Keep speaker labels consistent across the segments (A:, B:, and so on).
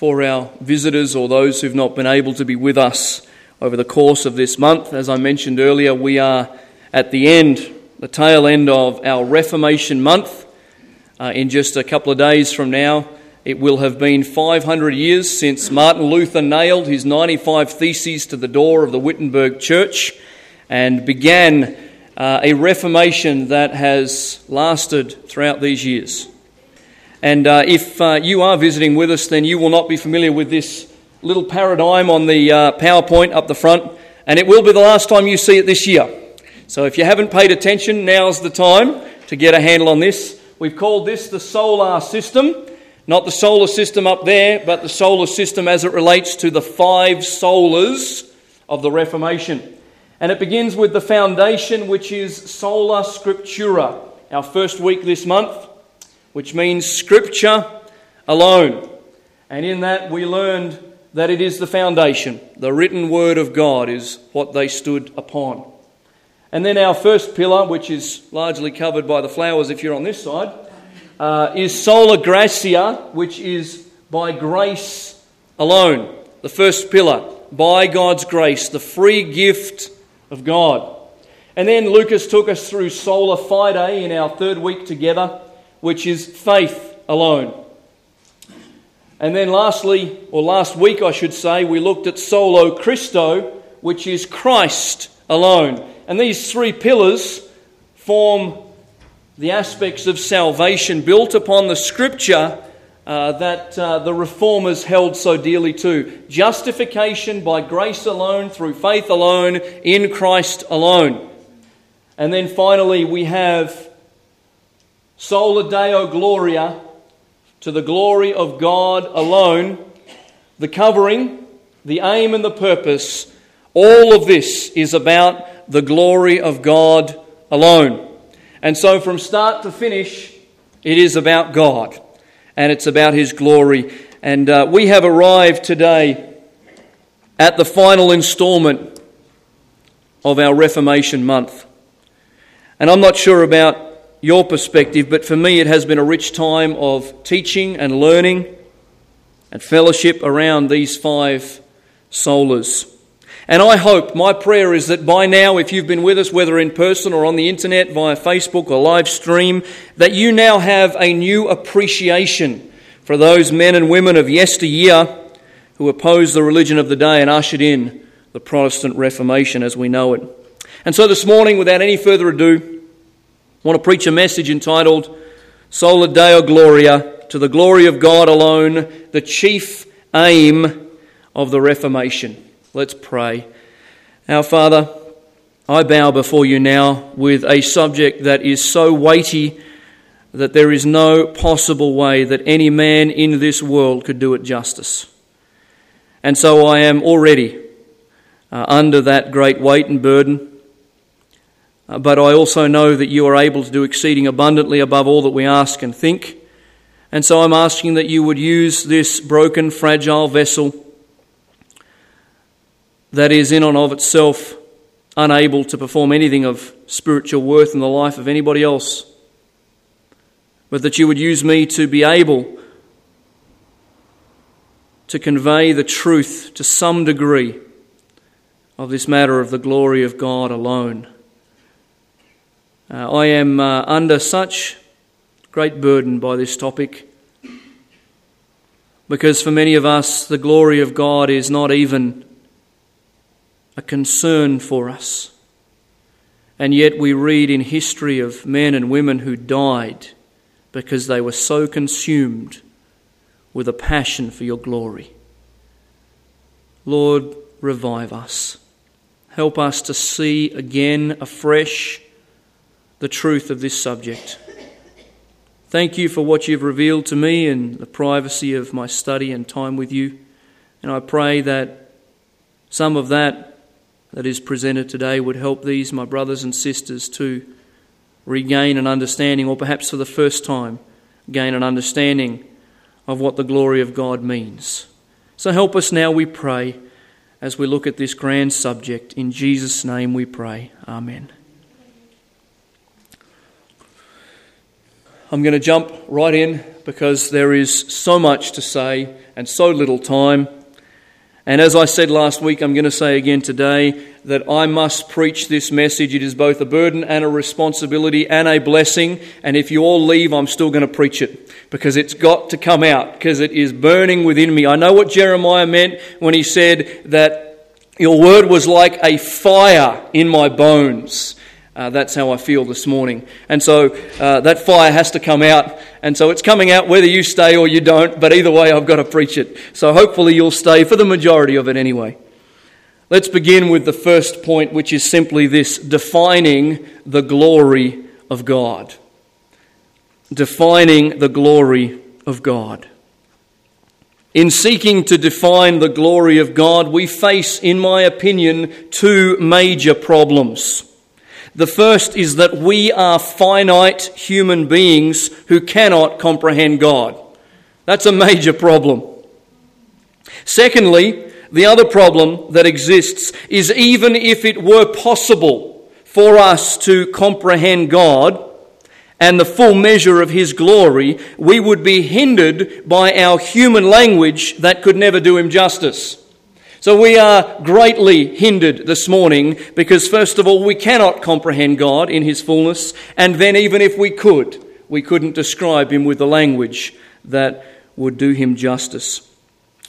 A: for our visitors or those who've not been able to be with us over the course of this month. As I mentioned earlier, we are at the end, the tail end of our Reformation month. Uh, in just a couple of days from now, it will have been 500 years since Martin Luther nailed his 95 Theses to the door of the Wittenberg Church and began uh, a Reformation that has lasted throughout these years. And uh, if uh, you are visiting with us, then you will not be familiar with this little paradigm on the uh, PowerPoint up the front, and it will be the last time you see it this year. So if you haven't paid attention, now's the time to get a handle on this. We've called this the solar system, not the solar system up there, but the solar system as it relates to the five solas of the Reformation. And it begins with the foundation, which is sola scriptura, our first week this month which means Scripture alone. And in that we learned that it is the foundation. The written Word of God is what they stood upon. And then our first pillar, which is largely covered by the flowers if you're on this side, uh, is sola gratia, which is by grace alone. The first pillar, by God's grace, the free gift of God. And then Lucas took us through sola fide in our third week together which is faith alone. And then, lastly, or last week, I should say, we looked at solo Christo, which is Christ alone. And these three pillars form the aspects of salvation built upon the scripture uh, that uh, the reformers held so dearly to justification by grace alone, through faith alone, in Christ alone. And then finally, we have Sola Deo Gloria, to the glory of God alone, the covering, the aim, and the purpose, all of this is about the glory of God alone. And so, from start to finish, it is about God and it's about His glory. And uh, we have arrived today at the final installment of our Reformation month. And I'm not sure about your perspective, but for me, it has been a rich time of teaching and learning and fellowship around these five solas. And I hope, my prayer is that by now, if you've been with us, whether in person or on the internet, via Facebook or live stream, that you now have a new appreciation for those men and women of yesteryear who opposed the religion of the day and ushered in the Protestant Reformation as we know it. And so this morning, without any further ado, I want to preach a message entitled Sola Deo Gloria, to the glory of God alone, the chief aim of the Reformation. Let's pray. Our Father, I bow before you now with a subject that is so weighty that there is no possible way that any man in this world could do it justice. And so I am already uh, under that great weight and burden. Uh, but I also know that you are able to do exceeding abundantly above all that we ask and think. And so I'm asking that you would use this broken, fragile vessel that is in and of itself unable to perform anything of spiritual worth in the life of anybody else, but that you would use me to be able to convey the truth to some degree of this matter of the glory of God alone. Uh, I am uh, under such great burden by this topic because for many of us, the glory of God is not even a concern for us. And yet we read in history of men and women who died because they were so consumed with a passion for your glory. Lord, revive us. Help us to see again afresh the truth of this subject. Thank you for what you've revealed to me in the privacy of my study and time with you. And I pray that some of that that is presented today would help these, my brothers and sisters, to regain an understanding, or perhaps for the first time, gain an understanding of what the glory of God means. So help us now, we pray, as we look at this grand subject. In Jesus' name we pray. Amen. I'm going to jump right in because there is so much to say and so little time. And as I said last week, I'm going to say again today that I must preach this message. It is both a burden and a responsibility and a blessing. And if you all leave, I'm still going to preach it because it's got to come out because it is burning within me. I know what Jeremiah meant when he said that your word was like a fire in my bones. Uh, that's how I feel this morning. And so uh, that fire has to come out. And so it's coming out whether you stay or you don't, but either way, I've got to preach it. So hopefully you'll stay for the majority of it anyway. Let's begin with the first point, which is simply this defining the glory of God. Defining the glory of God. In seeking to define the glory of God, we face, in my opinion, two major problems. The first is that we are finite human beings who cannot comprehend God. That's a major problem. Secondly, the other problem that exists is even if it were possible for us to comprehend God and the full measure of His glory, we would be hindered by our human language that could never do Him justice. So we are greatly hindered this morning because, first of all, we cannot comprehend God in His fullness, and then, even if we could, we couldn't describe Him with the language that would do Him justice.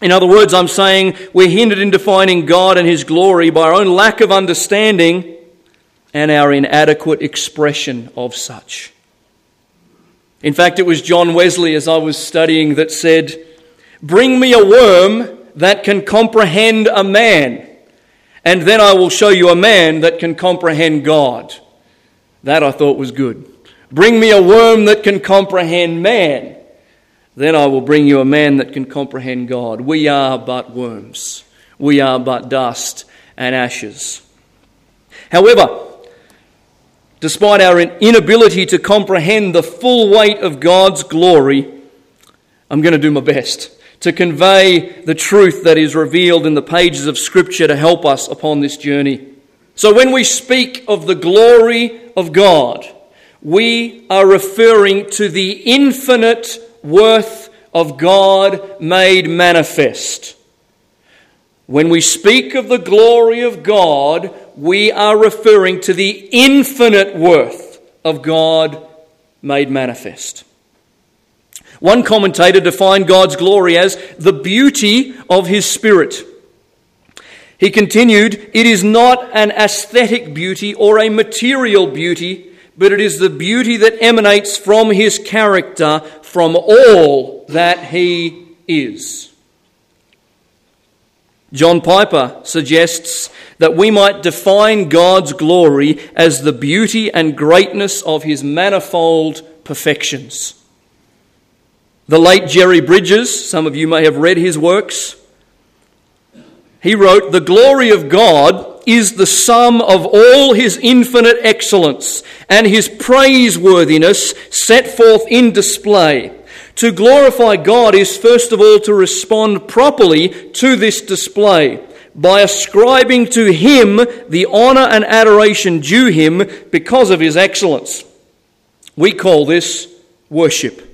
A: In other words, I'm saying we're hindered in defining God and His glory by our own lack of understanding and our inadequate expression of such. In fact, it was John Wesley, as I was studying, that said, Bring me a worm that can comprehend a man, and then I will show you a man that can comprehend God. That I thought was good. Bring me a worm that can comprehend man, then I will bring you a man that can comprehend God. We are but worms, we are but dust and ashes. However, despite our inability to comprehend the full weight of God's glory, I'm going to do my best to convey the truth that is revealed in the pages of Scripture to help us upon this journey. So, when we speak of the glory of God, we are referring to the infinite worth of God made manifest. When we speak of the glory of God, we are referring to the infinite worth of God made manifest. One commentator defined God's glory as the beauty of his spirit. He continued, It is not an aesthetic beauty or a material beauty, but it is the beauty that emanates from his character, from all that he is. John Piper suggests that we might define God's glory as the beauty and greatness of his manifold perfections. The late Jerry Bridges, some of you may have read his works, he wrote, The glory of God is the sum of all his infinite excellence and his praiseworthiness set forth in display. To glorify God is first of all to respond properly to this display by ascribing to him the honor and adoration due him because of his excellence. We call this worship.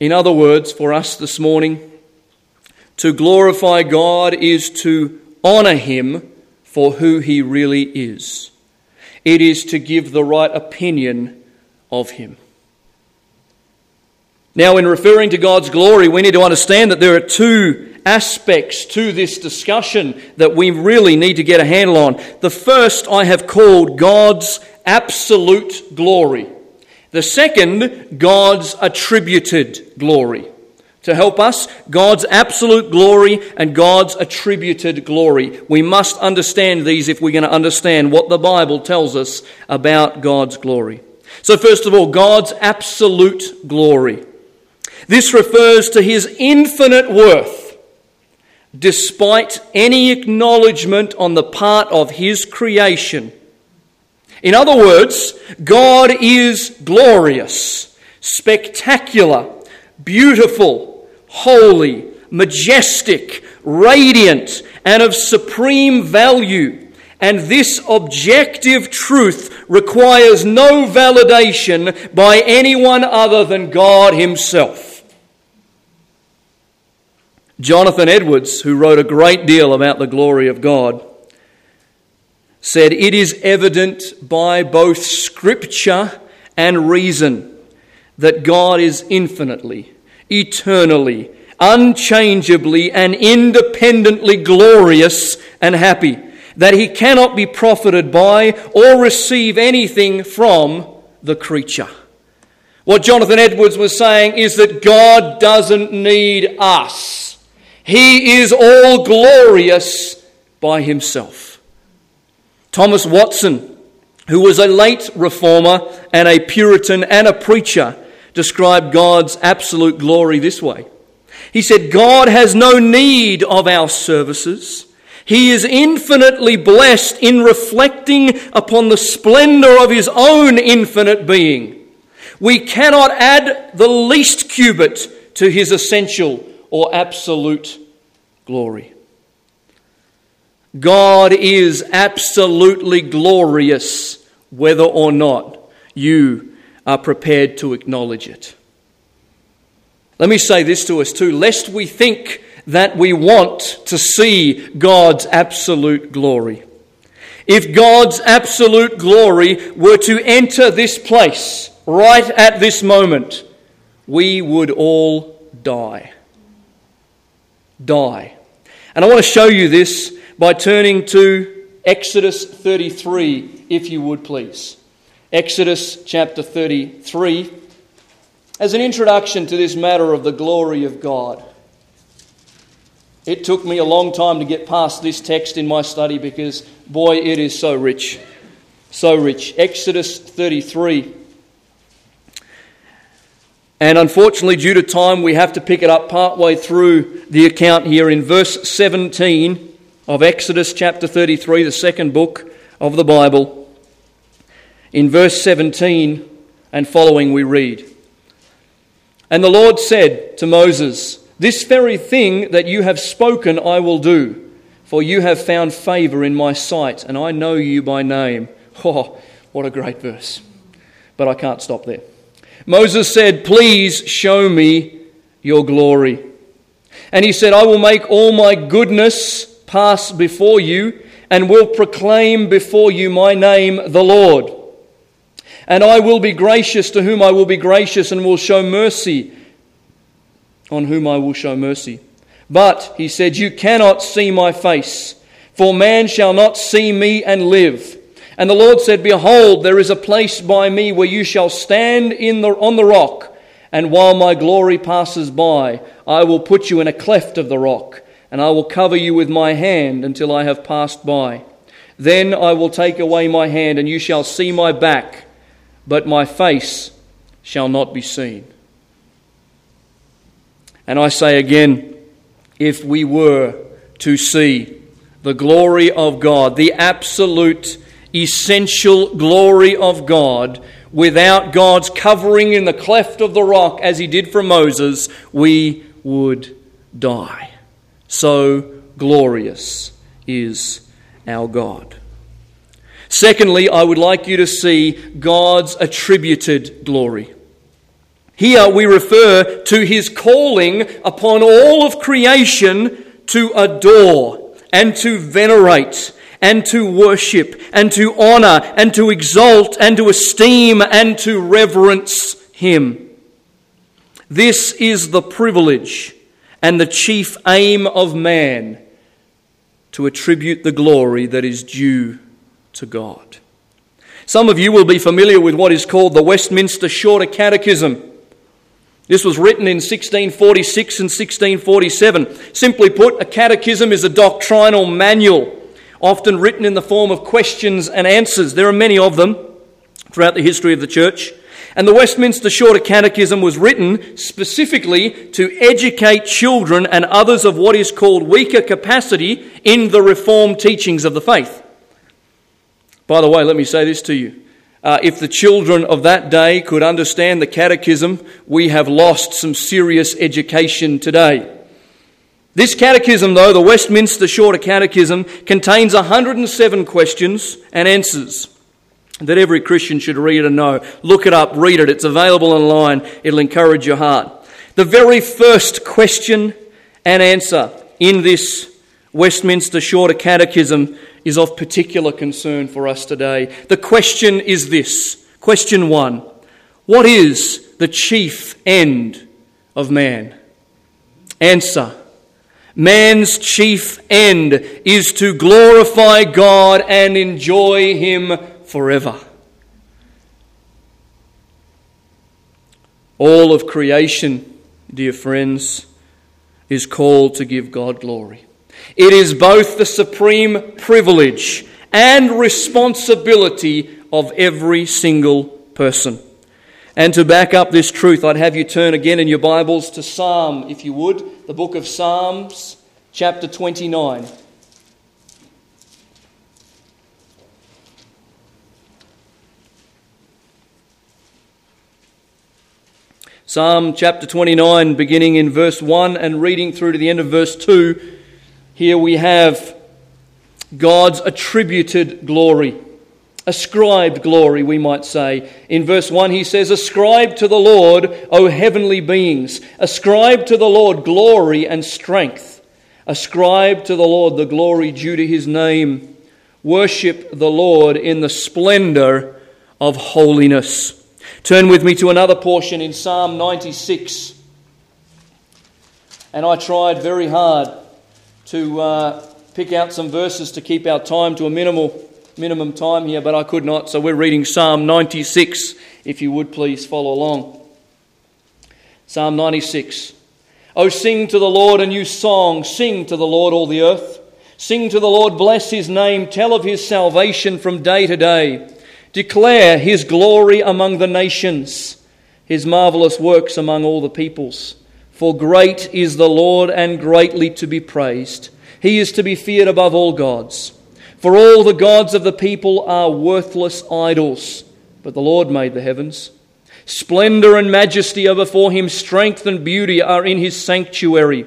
A: In other words, for us this morning, to glorify God is to honor Him for who He really is. It is to give the right opinion of Him. Now, in referring to God's glory, we need to understand that there are two aspects to this discussion that we really need to get a handle on. The first I have called God's absolute glory. The second, God's attributed glory. To help us, God's absolute glory and God's attributed glory. We must understand these if we're going to understand what the Bible tells us about God's glory. So, first of all, God's absolute glory. This refers to his infinite worth, despite any acknowledgement on the part of his creation in other words, God is glorious, spectacular, beautiful, holy, majestic, radiant, and of supreme value. And this objective truth requires no validation by anyone other than God Himself. Jonathan Edwards, who wrote a great deal about the glory of God, said, It is evident by both Scripture and reason that God is infinitely, eternally, unchangeably, and independently glorious and happy that he cannot be profited by or receive anything from the creature. What Jonathan Edwards was saying is that God doesn't need us. He is all glorious by himself. Thomas Watson, who was a late reformer and a Puritan and a preacher, described God's absolute glory this way. He said, God has no need of our services. He is infinitely blessed in reflecting upon the splendor of his own infinite being. We cannot add the least cubit to his essential or absolute glory. God is absolutely glorious whether or not you are prepared to acknowledge it. Let me say this to us too, lest we think that we want to see God's absolute glory. If God's absolute glory were to enter this place right at this moment, we would all die. Die. And I want to show you this by turning to Exodus 33, if you would please. Exodus chapter 33, as an introduction to this matter of the glory of God. It took me a long time to get past this text in my study because, boy, it is so rich. So rich. Exodus 33. And unfortunately, due to time, we have to pick it up partway through the account here in verse 17 of Exodus chapter 33, the second book of the Bible. In verse 17 and following, we read And the Lord said to Moses, this very thing that you have spoken I will do, for you have found favor in my sight, and I know you by name. Oh, what a great verse. But I can't stop there. Moses said, Please show me your glory. And he said, I will make all my goodness pass before you, and will proclaim before you my name, the Lord. And I will be gracious to whom I will be gracious, and will show mercy on whom I will show mercy. But, he said, You cannot see my face, for man shall not see me and live. And the Lord said, Behold, there is a place by me where you shall stand in the, on the rock, and while my glory passes by, I will put you in a cleft of the rock, and I will cover you with my hand until I have passed by. Then I will take away my hand, and you shall see my back, but my face shall not be seen. And I say again, if we were to see the glory of God, the absolute, essential glory of God, without God's covering in the cleft of the rock as he did for Moses, we would die. So glorious is our God. Secondly, I would like you to see God's attributed glory. Here we refer to his calling upon all of creation to adore and to venerate and to worship and to honor and to exalt and to esteem and to reverence him. This is the privilege and the chief aim of man to attribute the glory that is due to God. Some of you will be familiar with what is called the Westminster Shorter Catechism. This was written in 1646 and 1647. Simply put, a catechism is a doctrinal manual, often written in the form of questions and answers. There are many of them throughout the history of the church. And the Westminster Shorter Catechism was written specifically to educate children and others of what is called weaker capacity in the Reformed teachings of the faith. By the way, let me say this to you. Uh, if the children of that day could understand the catechism, we have lost some serious education today. This catechism, though, the Westminster Shorter Catechism, contains 107 questions and answers that every Christian should read and know. Look it up, read it. It's available online. It'll encourage your heart. The very first question and answer in this Westminster Shorter Catechism is of particular concern for us today. The question is this Question one What is the chief end of man? Answer Man's chief end is to glorify God and enjoy Him forever. All of creation, dear friends, is called to give God glory. It is both the supreme privilege and responsibility of every single person. And to back up this truth, I'd have you turn again in your Bibles to Psalm, if you would, the book of Psalms, chapter 29. Psalm chapter 29, beginning in verse 1 and reading through to the end of verse 2, here we have God's attributed glory, ascribed glory, we might say. In verse 1, he says, Ascribe to the Lord, O heavenly beings, ascribe to the Lord glory and strength. Ascribe to the Lord the glory due to his name. Worship the Lord in the splendor of holiness. Turn with me to another portion in Psalm 96. And I tried very hard to uh, pick out some verses to keep our time to a minimal, minimum time here, but I could not. So we're reading Psalm 96. If you would please follow along. Psalm 96. Oh, sing to the Lord a new song. Sing to the Lord, all the earth. Sing to the Lord, bless his name. Tell of his salvation from day to day. Declare his glory among the nations, his marvelous works among all the peoples. For great is the Lord and greatly to be praised. He is to be feared above all gods. For all the gods of the people are worthless idols, but the Lord made the heavens. Splendor and majesty are before him, strength and beauty are in his sanctuary.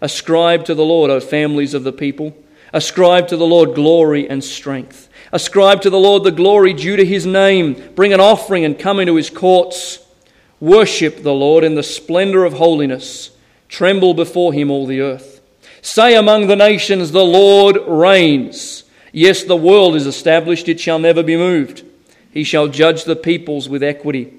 A: Ascribe to the Lord, O families of the people. Ascribe to the Lord glory and strength. Ascribe to the Lord the glory due to his name. Bring an offering and come into his courts. Worship the Lord in the splendor of holiness. Tremble before him, all the earth. Say among the nations, The Lord reigns. Yes, the world is established, it shall never be moved. He shall judge the peoples with equity.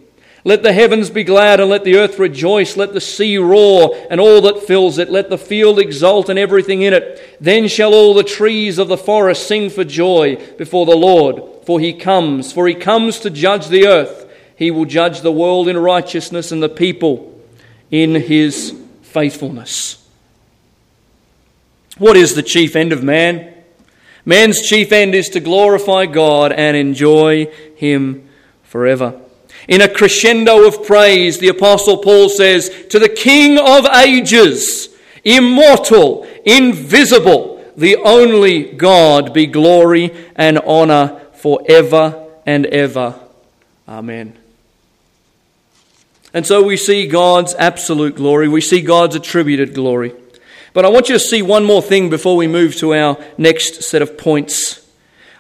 A: Let the heavens be glad and let the earth rejoice. Let the sea roar and all that fills it. Let the field exult and everything in it. Then shall all the trees of the forest sing for joy before the Lord. For he comes, for he comes to judge the earth. He will judge the world in righteousness and the people in his faithfulness. What is the chief end of man? Man's chief end is to glorify God and enjoy him forever. In a crescendo of praise, the Apostle Paul says, To the King of ages, immortal, invisible, the only God, be glory and honour forever and ever. Amen. And so we see God's absolute glory, we see God's attributed glory. But I want you to see one more thing before we move to our next set of points.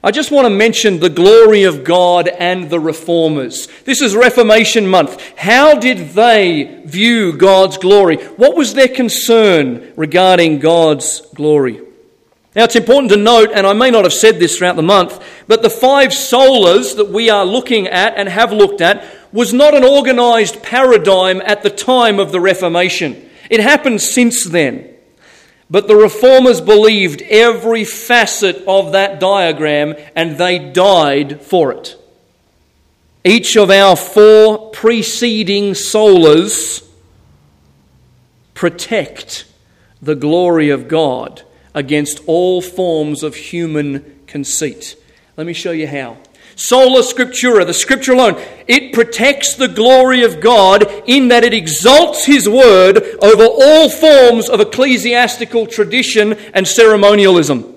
A: I just want to mention the glory of God and the reformers. This is Reformation Month. How did they view God's glory? What was their concern regarding God's glory? Now, it's important to note, and I may not have said this throughout the month, but the five solas that we are looking at and have looked at was not an organized paradigm at the time of the Reformation. It happened since then. But the reformers believed every facet of that diagram and they died for it. Each of our four preceding solas protect the glory of God against all forms of human conceit. Let me show you how. Sola Scriptura, the Scripture alone, it protects the glory of God in that it exalts His Word over all forms of ecclesiastical tradition and ceremonialism.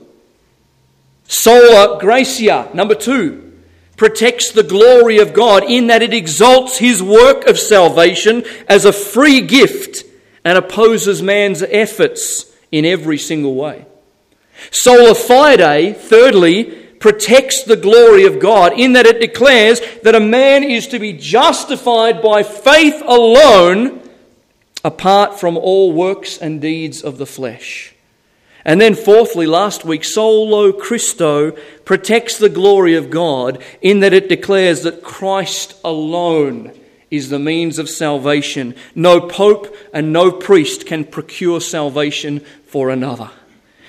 A: Sola Gratia, number two, protects the glory of God in that it exalts His work of salvation as a free gift and opposes man's efforts in every single way. Sola Fide, thirdly, protects the glory of God in that it declares that a man is to be justified by faith alone apart from all works and deeds of the flesh. And then, fourthly, last week, Solo Christo protects the glory of God in that it declares that Christ alone is the means of salvation. No pope and no priest can procure salvation for another.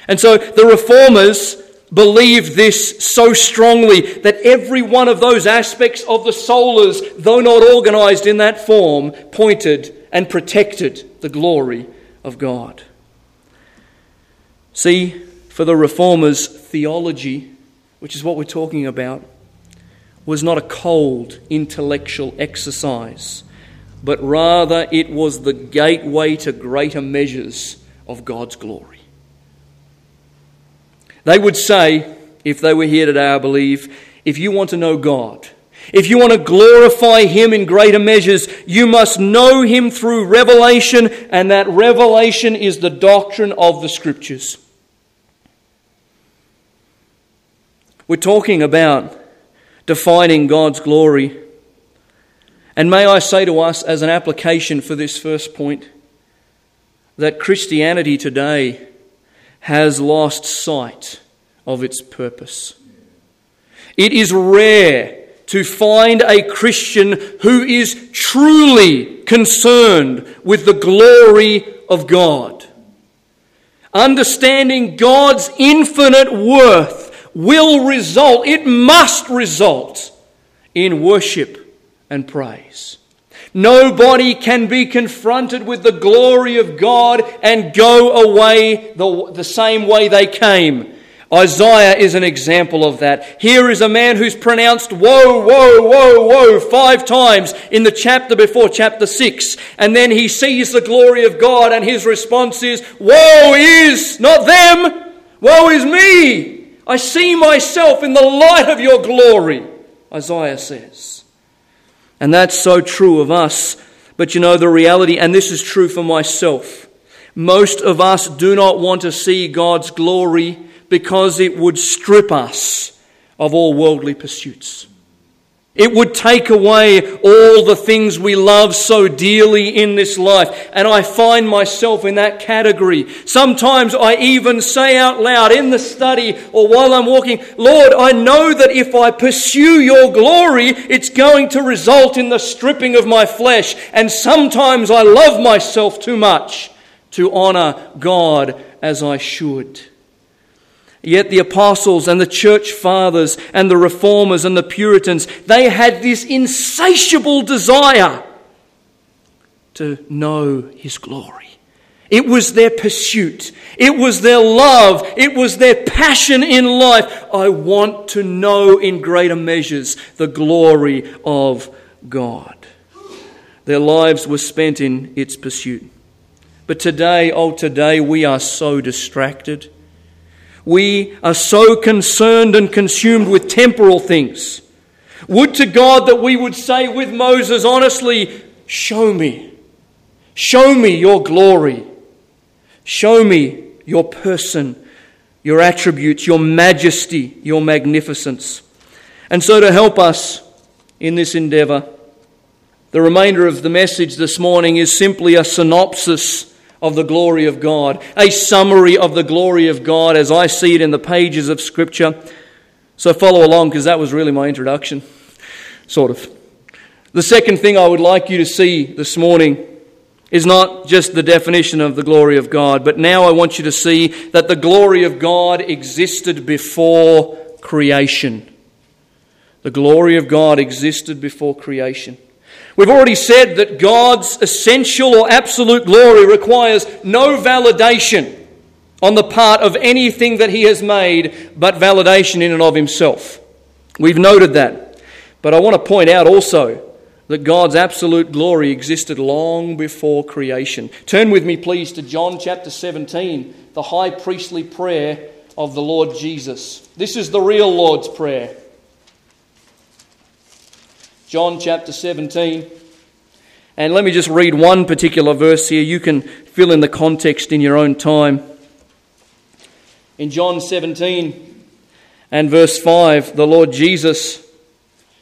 A: And so the reformers believed this so strongly that every one of those aspects of the solas, though not organized in that form, pointed and protected the glory of God. See, for the reformers, theology, which is what we're talking about, was not a cold intellectual exercise, but rather it was the gateway to greater measures of God's glory. They would say, if they were here today, I believe, if you want to know God, if you want to glorify Him in greater measures, you must know Him through revelation, and that revelation is the doctrine of the Scriptures. We're talking about defining God's glory. And may I say to us, as an application for this first point, that Christianity today has lost sight of its purpose. It is rare to find a Christian who is truly concerned with the glory of God. Understanding God's infinite worth will result, it must result in worship and praise. Nobody can be confronted with the glory of God and go away the, the same way they came. Isaiah is an example of that. Here is a man who's pronounced woe, woe, woe, woe five times in the chapter before chapter 6. And then he sees the glory of God and his response is, Woe is not them, woe is me. I see myself in the light of your glory, Isaiah says. And that's so true of us. But you know, the reality, and this is true for myself, most of us do not want to see God's glory because it would strip us of all worldly pursuits. It would take away all the things we love so dearly in this life. And I find myself in that category. Sometimes I even say out loud in the study or while I'm walking, Lord, I know that if I pursue your glory, it's going to result in the stripping of my flesh. And sometimes I love myself too much to honor God as I should. Yet the apostles and the church fathers and the reformers and the Puritans, they had this insatiable desire to know His glory. It was their pursuit. It was their love. It was their passion in life. I want to know in greater measures the glory of God. Their lives were spent in its pursuit. But today, oh, today, we are so distracted. We are so concerned and consumed with temporal things. Would to God that we would say with Moses, honestly, Show me. Show me your glory. Show me your person, your attributes, your majesty, your magnificence. And so, to help us in this endeavor, the remainder of the message this morning is simply a synopsis of the glory of God, a summary of the glory of God as I see it in the pages of Scripture. So follow along because that was really my introduction, sort of. The second thing I would like you to see this morning is not just the definition of the glory of God, but now I want you to see that the glory of God existed before creation. The glory of God existed before creation. We've already said that God's essential or absolute glory requires no validation on the part of anything that He has made, but validation in and of Himself. We've noted that. But I want to point out also that God's absolute glory existed long before creation. Turn with me, please, to John chapter 17, the high priestly prayer of the Lord Jesus. This is the real Lord's Prayer. John chapter 17. And let me just read one particular verse here. You can fill in the context in your own time. In John 17 and verse 5, the Lord Jesus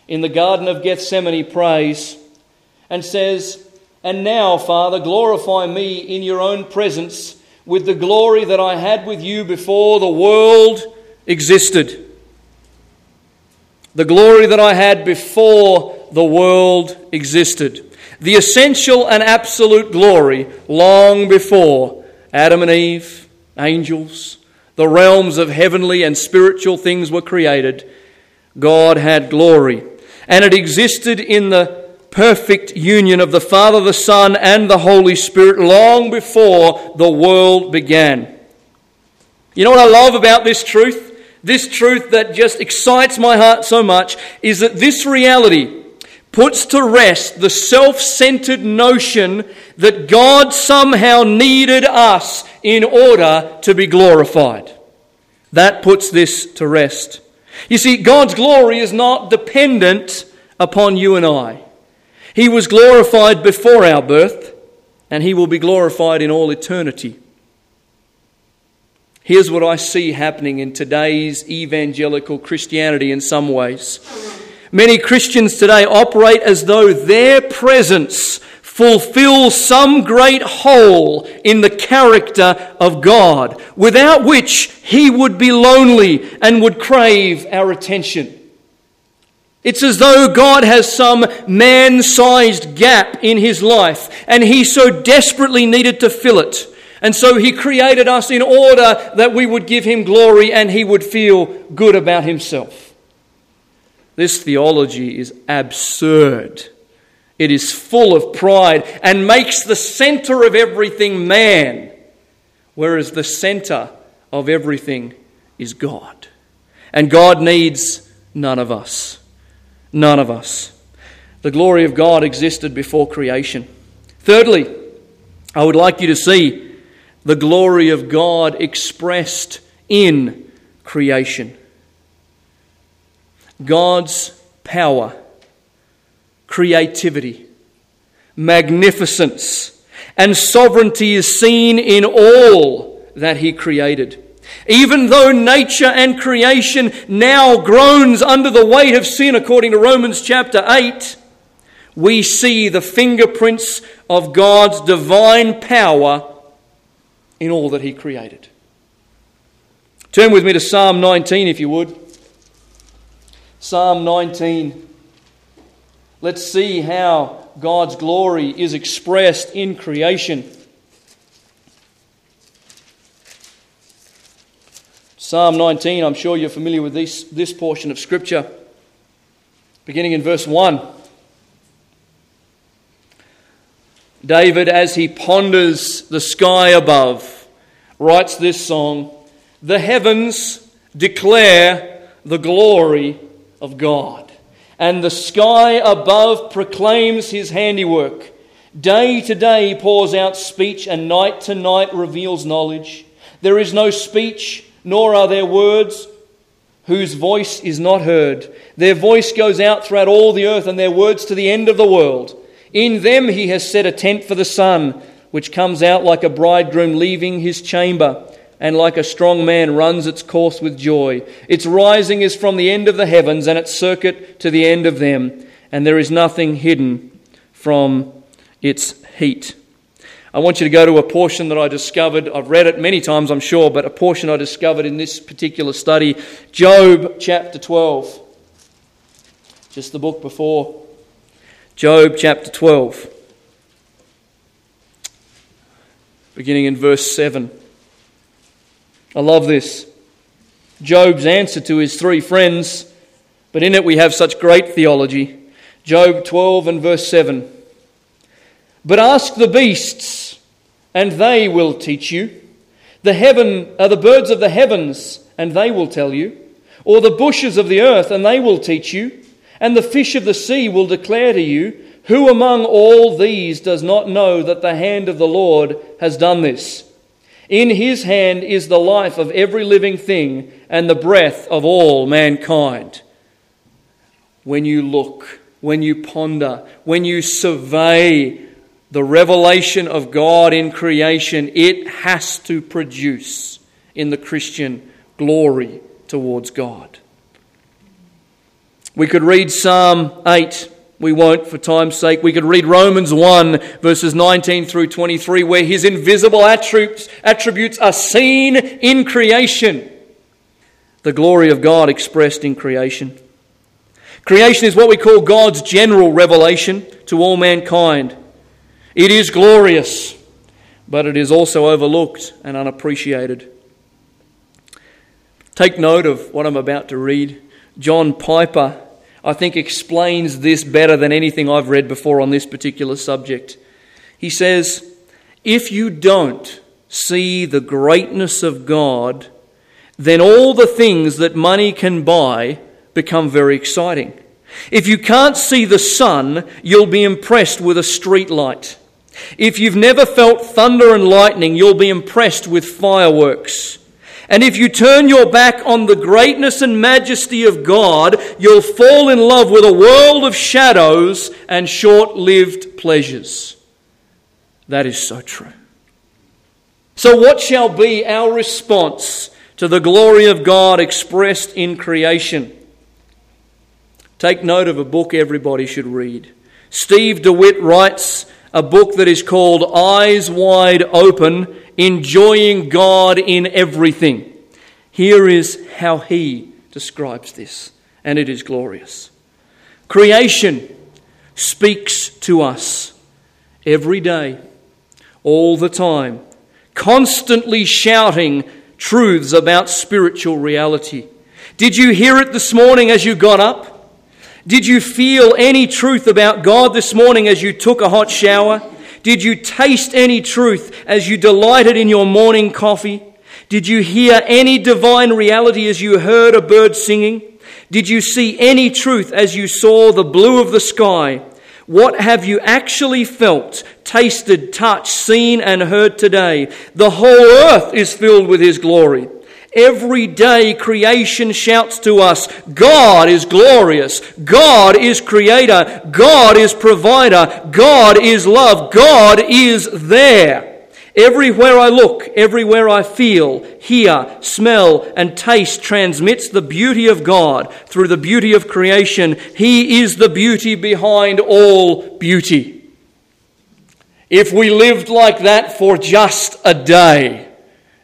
A: in the Garden of Gethsemane prays and says, And now, Father, glorify me in your own presence with the glory that I had with you before the world existed. The glory that I had before the world existed. The essential and absolute glory long before Adam and Eve, angels, the realms of heavenly and spiritual things were created, God had glory. And it existed in the perfect union of the Father, the Son, and the Holy Spirit long before the world began. You know what I love about this truth? This truth that just excites my heart so much is that this reality puts to rest the self centered notion that God somehow needed us in order to be glorified. That puts this to rest. You see, God's glory is not dependent upon you and I. He was glorified before our birth, and He will be glorified in all eternity. Here's what I see happening in today's evangelical Christianity in some ways. Many Christians today operate as though their presence fulfills some great hole in the character of God, without which he would be lonely and would crave our attention. It's as though God has some man sized gap in his life, and he so desperately needed to fill it. And so he created us in order that we would give him glory and he would feel good about himself. This theology is absurd. It is full of pride and makes the center of everything man, whereas the center of everything is God. And God needs none of us. None of us. The glory of God existed before creation. Thirdly, I would like you to see the glory of God expressed in creation. God's power, creativity, magnificence, and sovereignty is seen in all that He created. Even though nature and creation now groans under the weight of sin, according to Romans chapter 8, we see the fingerprints of God's divine power in all that He created. Turn with me to Psalm 19, if you would. Psalm 19. Let's see how God's glory is expressed in creation. Psalm 19, I'm sure you're familiar with this, this portion of Scripture, beginning in verse 1. David, as he ponders the sky above, writes this song The heavens declare the glory of God. And the sky above proclaims his handiwork. Day to day pours out speech, and night to night reveals knowledge. There is no speech, nor are there words whose voice is not heard. Their voice goes out throughout all the earth, and their words to the end of the world. In them he has set a tent for the sun, which comes out like a bridegroom leaving his chamber and like a strong man runs its course with joy. Its rising is from the end of the heavens, and its circuit to the end of them, and there is nothing hidden from its heat. I want you to go to a portion that I discovered. I've read it many times, I'm sure, but a portion I discovered in this particular study Job chapter 12. Just the book before. Job chapter 12. Beginning in verse 7. I love this. Job's answer to his three friends, but in it we have such great theology. Job 12 and verse 7. But ask the beasts, and they will teach you. The heaven are the birds of the heavens, and they will tell you. Or the bushes of the earth, and they will teach you. And the fish of the sea will declare to you. Who among all these does not know that the hand of the Lord has done this? In his hand is the life of every living thing and the breath of all mankind. When you look, when you ponder, when you survey the revelation of God in creation, it has to produce in the Christian glory towards God. We could read Psalm 8. We won't for time's sake. We could read Romans 1, verses 19 through 23, where his invisible attributes, are seen in creation. The glory of God expressed in creation. Creation is what we call God's general revelation to all mankind. It is glorious, but it is also overlooked and unappreciated. Take note of what I'm about to read. John Piper, I think, explains this better than anything I've read before on this particular subject. He says, If you don't see the greatness of God, then all the things that money can buy become very exciting. If you can't see the sun, you'll be impressed with a street light. If you've never felt thunder and lightning, you'll be impressed with fireworks. And if you turn your back on the greatness and majesty of God, you'll fall in love with a world of shadows and short lived pleasures. That is so true. So, what shall be our response to the glory of God expressed in creation? Take note of a book everybody should read. Steve DeWitt writes a book that is called Eyes Wide Open enjoying God in everything. Here is how he describes this, and it is glorious. Creation speaks to us every day, all the time, constantly shouting truths about spiritual reality. Did you hear it this morning as you got up? Did you feel any truth about God this morning as you took a hot shower? Did you taste any truth as you delighted in your morning coffee? Did you hear any divine reality as you heard a bird singing? Did you see any truth as you saw the blue of the sky? What have you actually felt, tasted, touched, seen, and heard today? The whole earth is filled with His glory. Every day creation shouts to us, God is glorious. God is creator. God is provider. God is love. God is there. Everywhere I look, everywhere I feel, hear, smell, and taste transmits the beauty of God through the beauty of creation. He is the beauty behind all beauty. If we lived like that for just a day,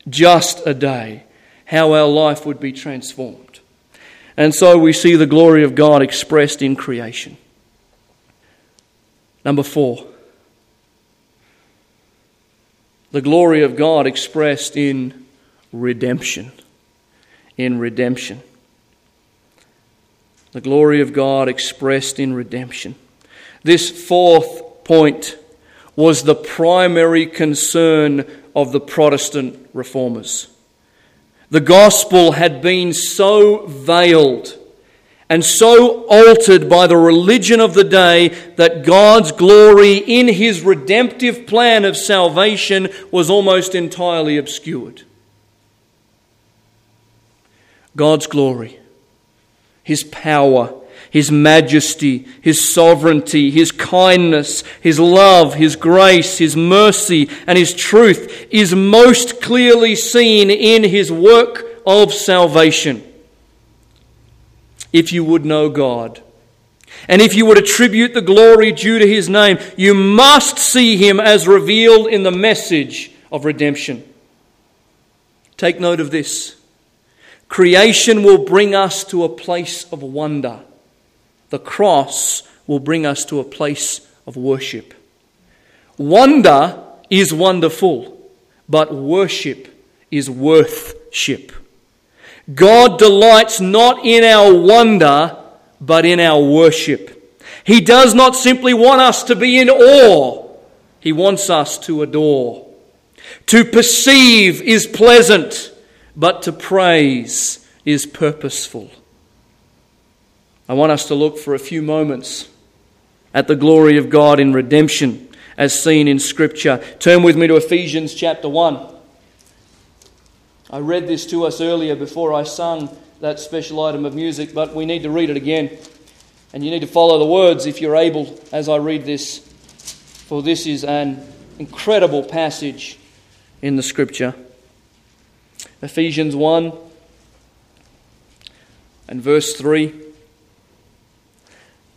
A: just a day, how our life would be transformed. And so we see the glory of God expressed in creation. Number four, the glory of God expressed in redemption. In redemption. The glory of God expressed in redemption. This fourth point was the primary concern of the Protestant reformers. The gospel had been so veiled and so altered by the religion of the day that God's glory in his redemptive plan of salvation was almost entirely obscured. God's glory, his power, his majesty, His sovereignty, His kindness, His love, His grace, His mercy, and His truth is most clearly seen in His work of salvation. If you would know God, and if you would attribute the glory due to His name, you must see Him as revealed in the message of redemption. Take note of this. Creation will bring us to a place of wonder the cross will bring us to a place of worship. Wonder is wonderful, but worship is worthship. God delights not in our wonder, but in our worship. He does not simply want us to be in awe, He wants us to adore. To perceive is pleasant, but to praise is purposeful. I want us to look for a few moments at the glory of God in redemption as seen in Scripture. Turn with me to Ephesians chapter 1. I read this to us earlier before I sung that special item of music, but we need to read it again. And you need to follow the words if you're able as I read this, for this is an incredible passage in the Scripture. Ephesians 1 and verse 3.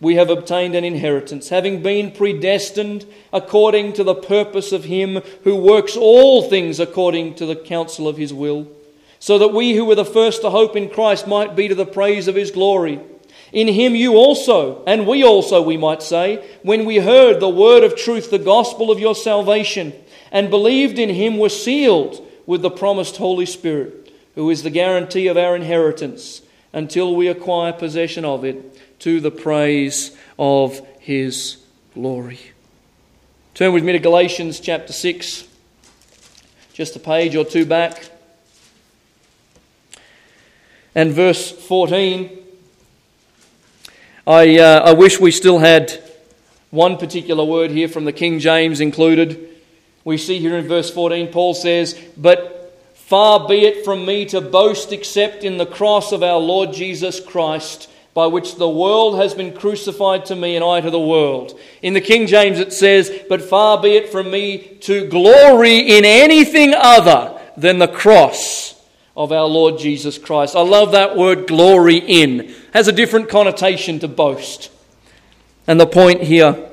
A: we have obtained an inheritance, having been predestined according to the purpose of Him who works all things according to the counsel of His will, so that we who were the first to hope in Christ might be to the praise of His glory. In Him you also, and we also, we might say, when we heard the word of truth, the gospel of your salvation, and believed in Him, were sealed with the promised Holy Spirit, who is the guarantee of our inheritance until we acquire possession of it to the praise of his glory. Turn with me to Galatians chapter 6, just a page or two back. And verse 14. I, uh, I wish we still had one particular word here from the King James included. We see here in verse 14, Paul says, But far be it from me to boast except in the cross of our Lord Jesus Christ by which the world has been crucified to me and I to the world. In the King James it says, But far be it from me to glory in anything other than the cross of our Lord Jesus Christ. I love that word glory in. Has a different connotation to boast. And the point here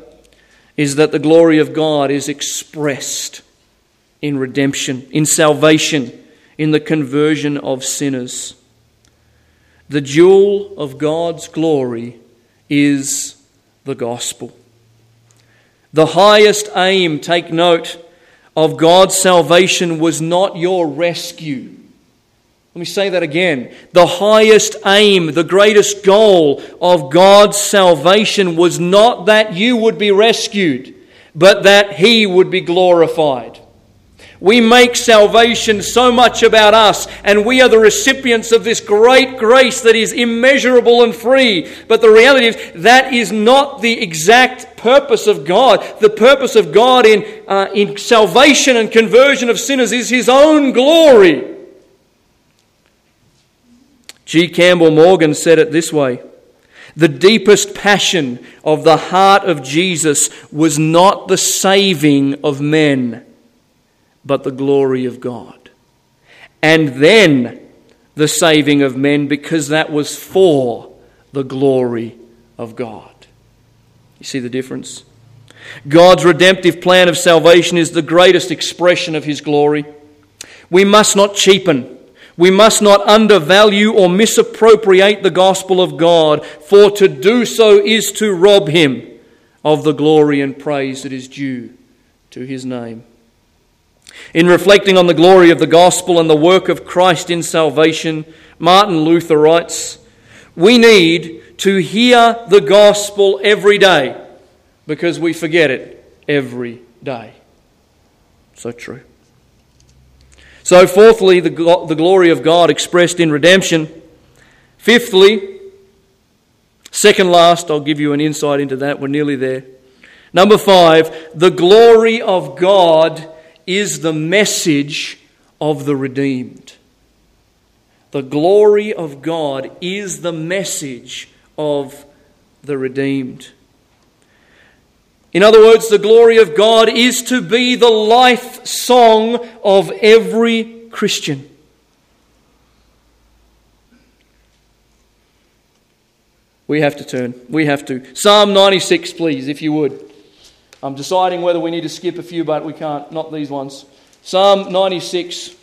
A: is that the glory of God is expressed in redemption, in salvation, in the conversion of sinners. The jewel of God's glory is the gospel. The highest aim, take note, of God's salvation was not your rescue. Let me say that again. The highest aim, the greatest goal of God's salvation was not that you would be rescued, but that He would be glorified. We make salvation so much about us, and we are the recipients of this great grace that is immeasurable and free. But the reality is, that is not the exact purpose of God. The purpose of God in, uh, in salvation and conversion of sinners is His own glory. G. Campbell Morgan said it this way The deepest passion of the heart of Jesus was not the saving of men but the glory of God. And then the saving of men, because that was for the glory of God. You see the difference? God's redemptive plan of salvation is the greatest expression of His glory. We must not cheapen. We must not undervalue or misappropriate the gospel of God, for to do so is to rob Him of the glory and praise that is due to His name. In reflecting on the glory of the gospel and the work of Christ in salvation, Martin Luther writes, We need to hear the gospel every day because we forget it every day. So true. So, fourthly, the, the glory of God expressed in redemption. Fifthly, second last, I'll give you an insight into that. We're nearly there. Number five, the glory of God is the message of the redeemed. The glory of God is the message of the redeemed. In other words, the glory of God is to be the life song of every Christian. We have to turn. We have to. Psalm 96, please, if you would. I'm deciding whether we need to skip a few, but we can't, not these ones. Psalm 96.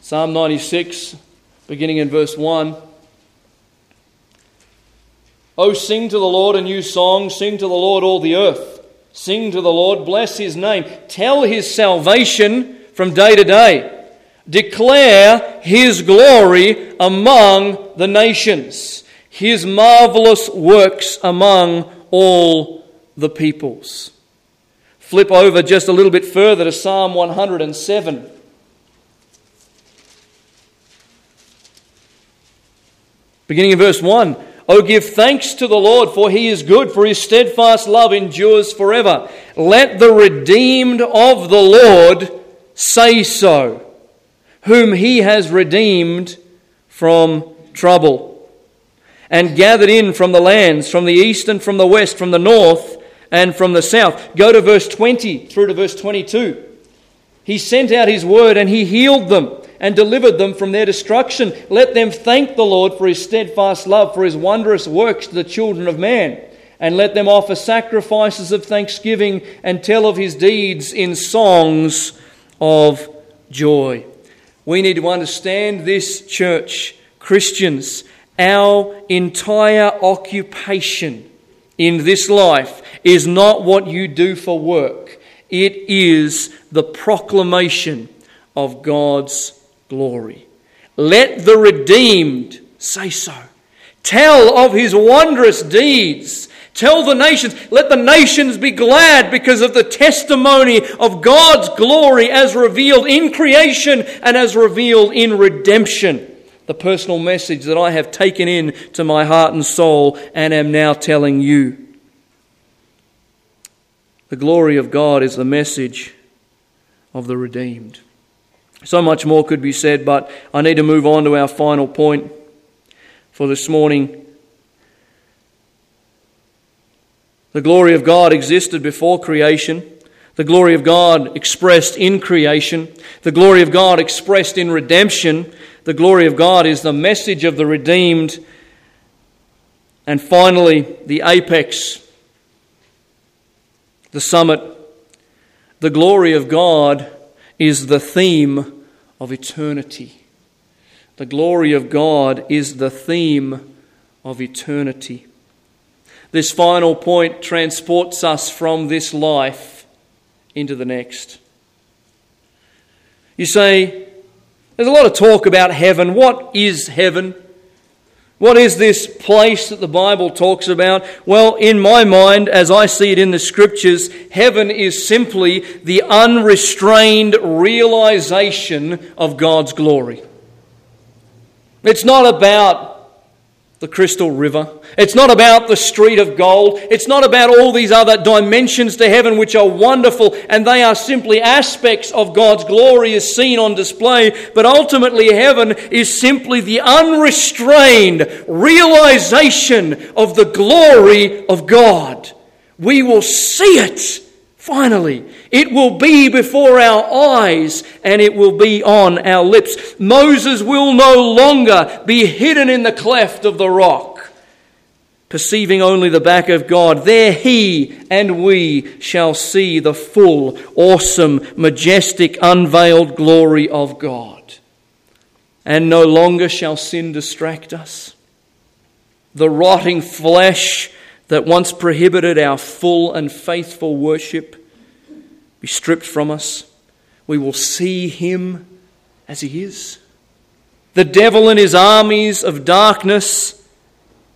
A: Psalm 96, beginning in verse 1. Oh, sing to the Lord a new song, sing to the Lord all the earth. Sing to the Lord, bless his name, tell his salvation from day to day. Declare his glory among the nations, his marvelous works among all the peoples. Flip over just a little bit further to Psalm 107. Beginning in verse 1 Oh, give thanks to the Lord, for he is good, for his steadfast love endures forever. Let the redeemed of the Lord say so, whom he has redeemed from trouble, and gathered in from the lands, from the east and from the west, from the north and from the south. Go to verse 20 through to verse 22. He sent out his word and he healed them and delivered them from their destruction. Let them thank the Lord for his steadfast love, for his wondrous works to the children of man. And let them offer sacrifices of thanksgiving and tell of his deeds in songs of joy. We need to understand this, church, Christians. Our entire occupation in this life is not what you do for work, it is the proclamation of God's glory. Let the redeemed say so. Tell of his wondrous deeds. Tell the nations, let the nations be glad because of the testimony of God's glory as revealed in creation and as revealed in redemption. The personal message that I have taken in to my heart and soul and am now telling you. The glory of God is the message of the redeemed. So much more could be said, but I need to move on to our final point for this morning. The glory of God existed before creation. The glory of God expressed in creation. The glory of God expressed in redemption. The glory of God is the message of the redeemed. And finally, the apex, the summit. The glory of God is the theme of eternity. The glory of God is the theme of eternity. This final point transports us from this life into the next. You say, there's a lot of talk about heaven. What is heaven? What is this place that the Bible talks about? Well, in my mind, as I see it in the scriptures, heaven is simply the unrestrained realization of God's glory. It's not about the crystal river. It's not about the street of gold. It's not about all these other dimensions to heaven which are wonderful and they are simply aspects of God's glory as seen on display. But ultimately, heaven is simply the unrestrained realization of the glory of God. We will see it Finally, it will be before our eyes and it will be on our lips. Moses will no longer be hidden in the cleft of the rock, perceiving only the back of God. There he and we shall see the full, awesome, majestic, unveiled glory of God. And no longer shall sin distract us. The rotting flesh that once prohibited our full and faithful worship be stripped from us. We will see him as he is. The devil and his armies of darkness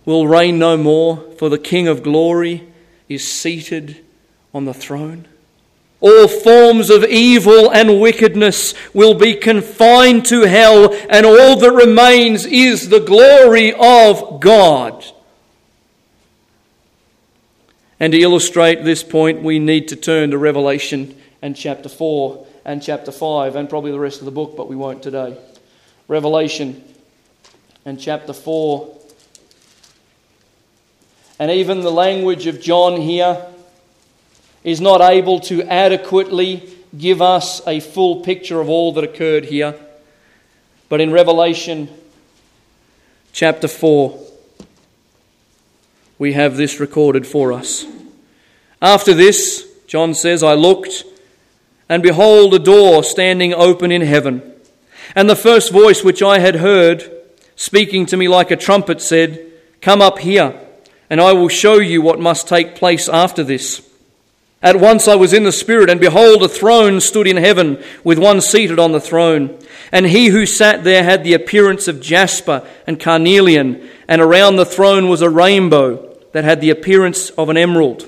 A: will reign no more, for the King of glory is seated on the throne. All forms of evil and wickedness will be confined to hell, and all that remains is the glory of God. And to illustrate this point, we need to turn to Revelation and chapter 4 and chapter 5 and probably the rest of the book, but we won't today. Revelation and chapter 4. And even the language of John here is not able to adequately give us a full picture of all that occurred here. But in Revelation chapter 4, we have this recorded for us. After this, John says, I looked, and behold, a door standing open in heaven. And the first voice which I had heard, speaking to me like a trumpet, said, Come up here, and I will show you what must take place after this. At once I was in the Spirit, and behold, a throne stood in heaven, with one seated on the throne. And he who sat there had the appearance of jasper and carnelian, and around the throne was a rainbow that had the appearance of an emerald.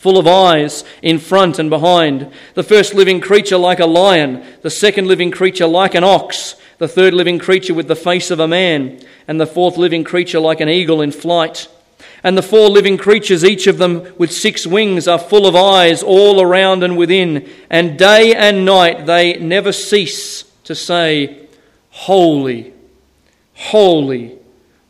A: full of eyes in front and behind. The first living creature like a lion, the second living creature like an ox, the third living creature with the face of a man, and the fourth living creature like an eagle in flight. And the four living creatures, each of them with six wings, are full of eyes all around and within. And day and night they never cease to say, Holy, holy,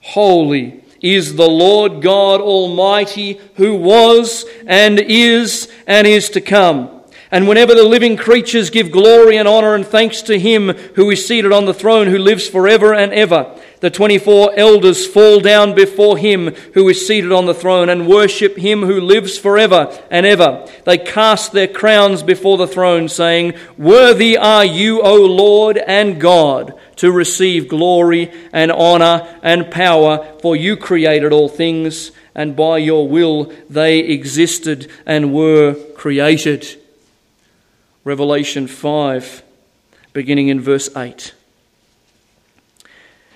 A: holy is the Lord God Almighty, who was and is and is to come. And whenever the living creatures give glory and honor and thanks to him who is seated on the throne, who lives forever and ever, the 24 elders fall down before him who is seated on the throne and worship him who lives forever and ever. They cast their crowns before the throne, saying, Worthy are you, O Lord and God, to receive glory and honor and power, for you created all things, and by your will they existed and were created. Revelation 5, beginning in verse 8.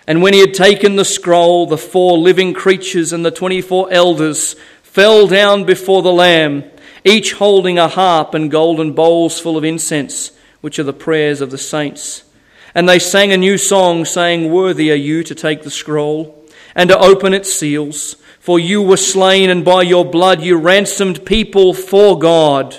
A: And when he had taken the scroll, the four living creatures and the 24 elders fell down before the Lamb, each holding a harp and golden bowls full of incense, which are the prayers of the saints. And they sang a new song, saying, Worthy are you to take the scroll and to open its seals, for you were slain, and by your blood you ransomed people for God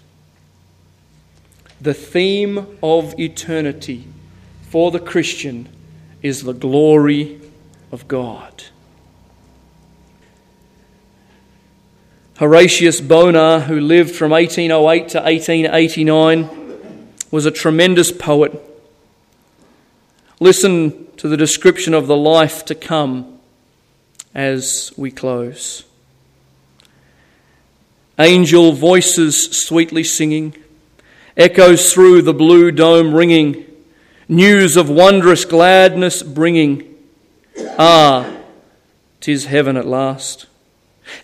A: the theme of eternity for the Christian is the glory of God. Horatius Bonar, who lived from 1808 to 1889, was a tremendous poet. Listen to the description of the life to come as we close. Angel voices sweetly singing echoes through the blue dome ringing, news of wondrous gladness bringing. Ah, tis heaven at last.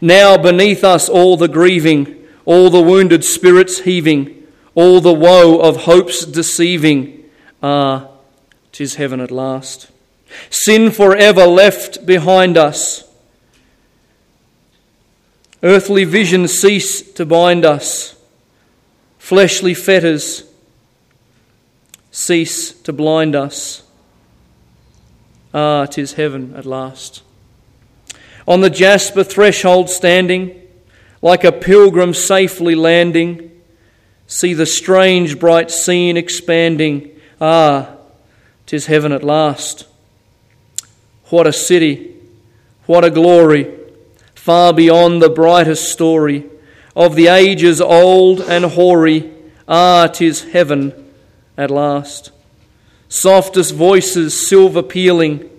A: Now beneath us all the grieving, all the wounded spirits heaving, all the woe of hopes deceiving. Ah, tis heaven at last. Sin forever left behind us. Earthly visions cease to bind us fleshly fetters cease to blind us. Ah, tis heaven at last. On the jasper threshold standing, like a pilgrim safely landing, see the strange bright scene expanding. Ah, tis heaven at last. What a city, what a glory, far beyond the brightest story of the ages old and hoary, ah, tis heaven at last. Softest voices, silver pealing,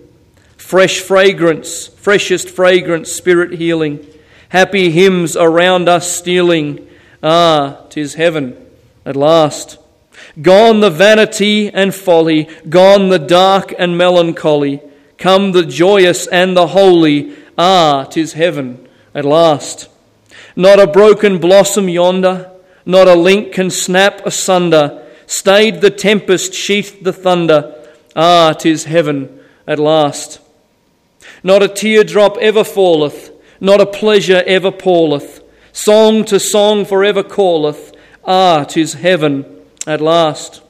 A: fresh fragrance, freshest fragrance, spirit healing, Happy hymns around us stealing. Ah, 'tis heaven at last. Gone the vanity and folly, gone the dark and melancholy. Come the joyous and the holy. Ah, 'tis heaven at last. Not a broken blossom yonder, not a link can snap asunder. Stayed the tempest, sheathed the thunder. Ah, 'tis heaven at last. Not a teardrop ever falleth, not a pleasure ever palleth. Song to song forever calleth. Ah, 'tis heaven at last.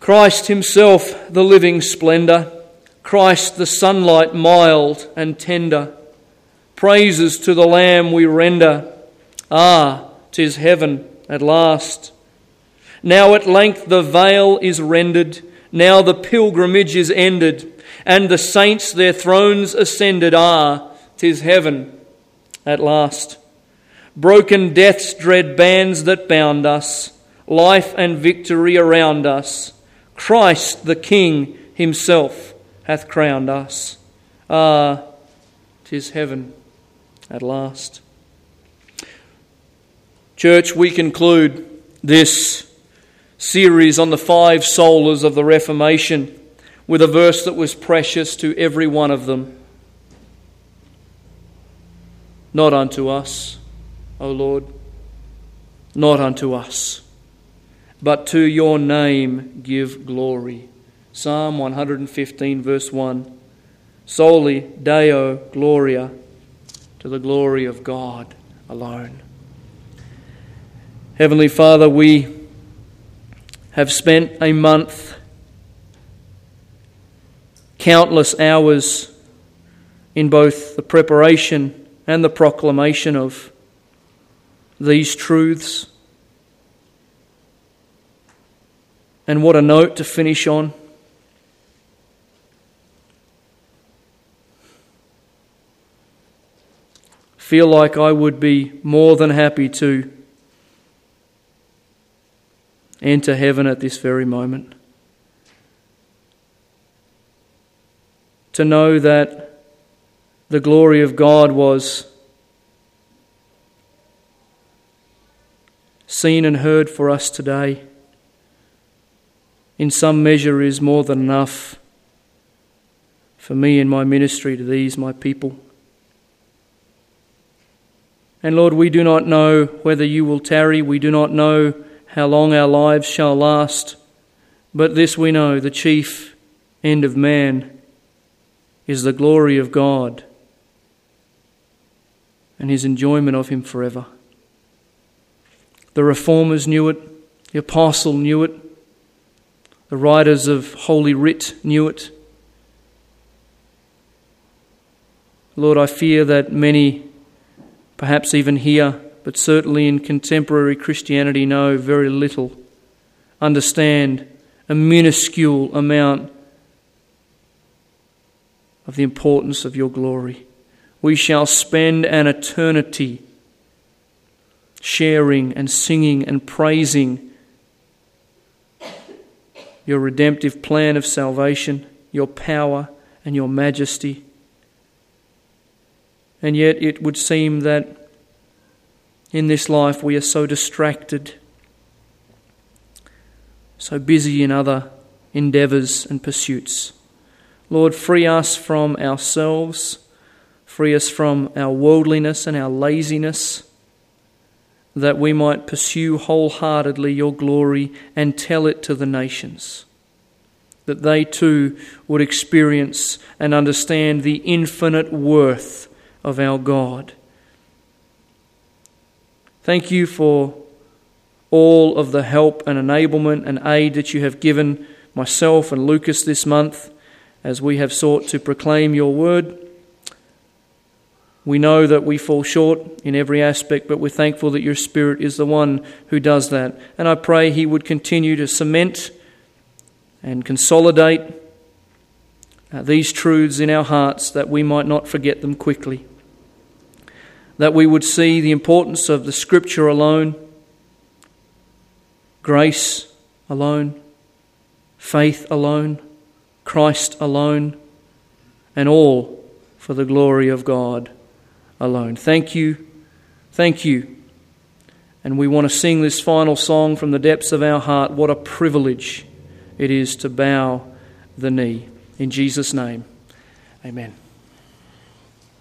A: Christ Himself, the living splendour, Christ the sunlight mild and tender. Praises to the Lamb we render. Ah, 'tis heaven at last. Now at length the veil is rendered, now the pilgrimage is ended, and the saints their thrones ascended. Ah, 'tis heaven at last. Broken death's dread bands that bound us, life and victory around us. Christ the King himself hath crowned us. Ah, 'tis heaven at last. Church, we conclude this series on the five solas of the Reformation with a verse that was precious to every one of them. Not unto us, O Lord, not unto us, but to your name give glory. Psalm 115, verse 1. Soli Deo Gloria, to the glory of God alone. Heavenly Father, we have spent a month, countless hours in both the preparation and the proclamation of these truths. And what a note to finish on. Feel like I would be more than happy to enter heaven at this very moment. To know that the glory of God was seen and heard for us today, in some measure, is more than enough for me in my ministry to these, my people. And Lord, we do not know whether you will tarry, we do not know how long our lives shall last, but this we know the chief end of man is the glory of God and his enjoyment of him forever. The reformers knew it, the apostle knew it, the writers of Holy Writ knew it. Lord, I fear that many, perhaps even here, but certainly in contemporary Christianity, know very little, understand a minuscule amount of the importance of your glory. We shall spend an eternity sharing and singing and praising your redemptive plan of salvation, your power and your majesty. And yet it would seem that in this life we are so distracted, so busy in other endeavours and pursuits. Lord, free us from ourselves, free us from our worldliness and our laziness that we might pursue wholeheartedly your glory and tell it to the nations, that they too would experience and understand the infinite worth of our God. Thank you for all of the help and enablement and aid that you have given myself and Lucas this month as we have sought to proclaim your word. We know that we fall short in every aspect, but we're thankful that your Spirit is the one who does that. And I pray He would continue to cement and consolidate uh, these truths in our hearts that we might not forget them quickly. That we would see the importance of the Scripture alone, grace alone, faith alone, Christ alone, and all for the glory of God alone. Thank you. Thank you. And we want to sing this final song from the depths of our heart. What a privilege it is to bow the knee. In Jesus' name, amen.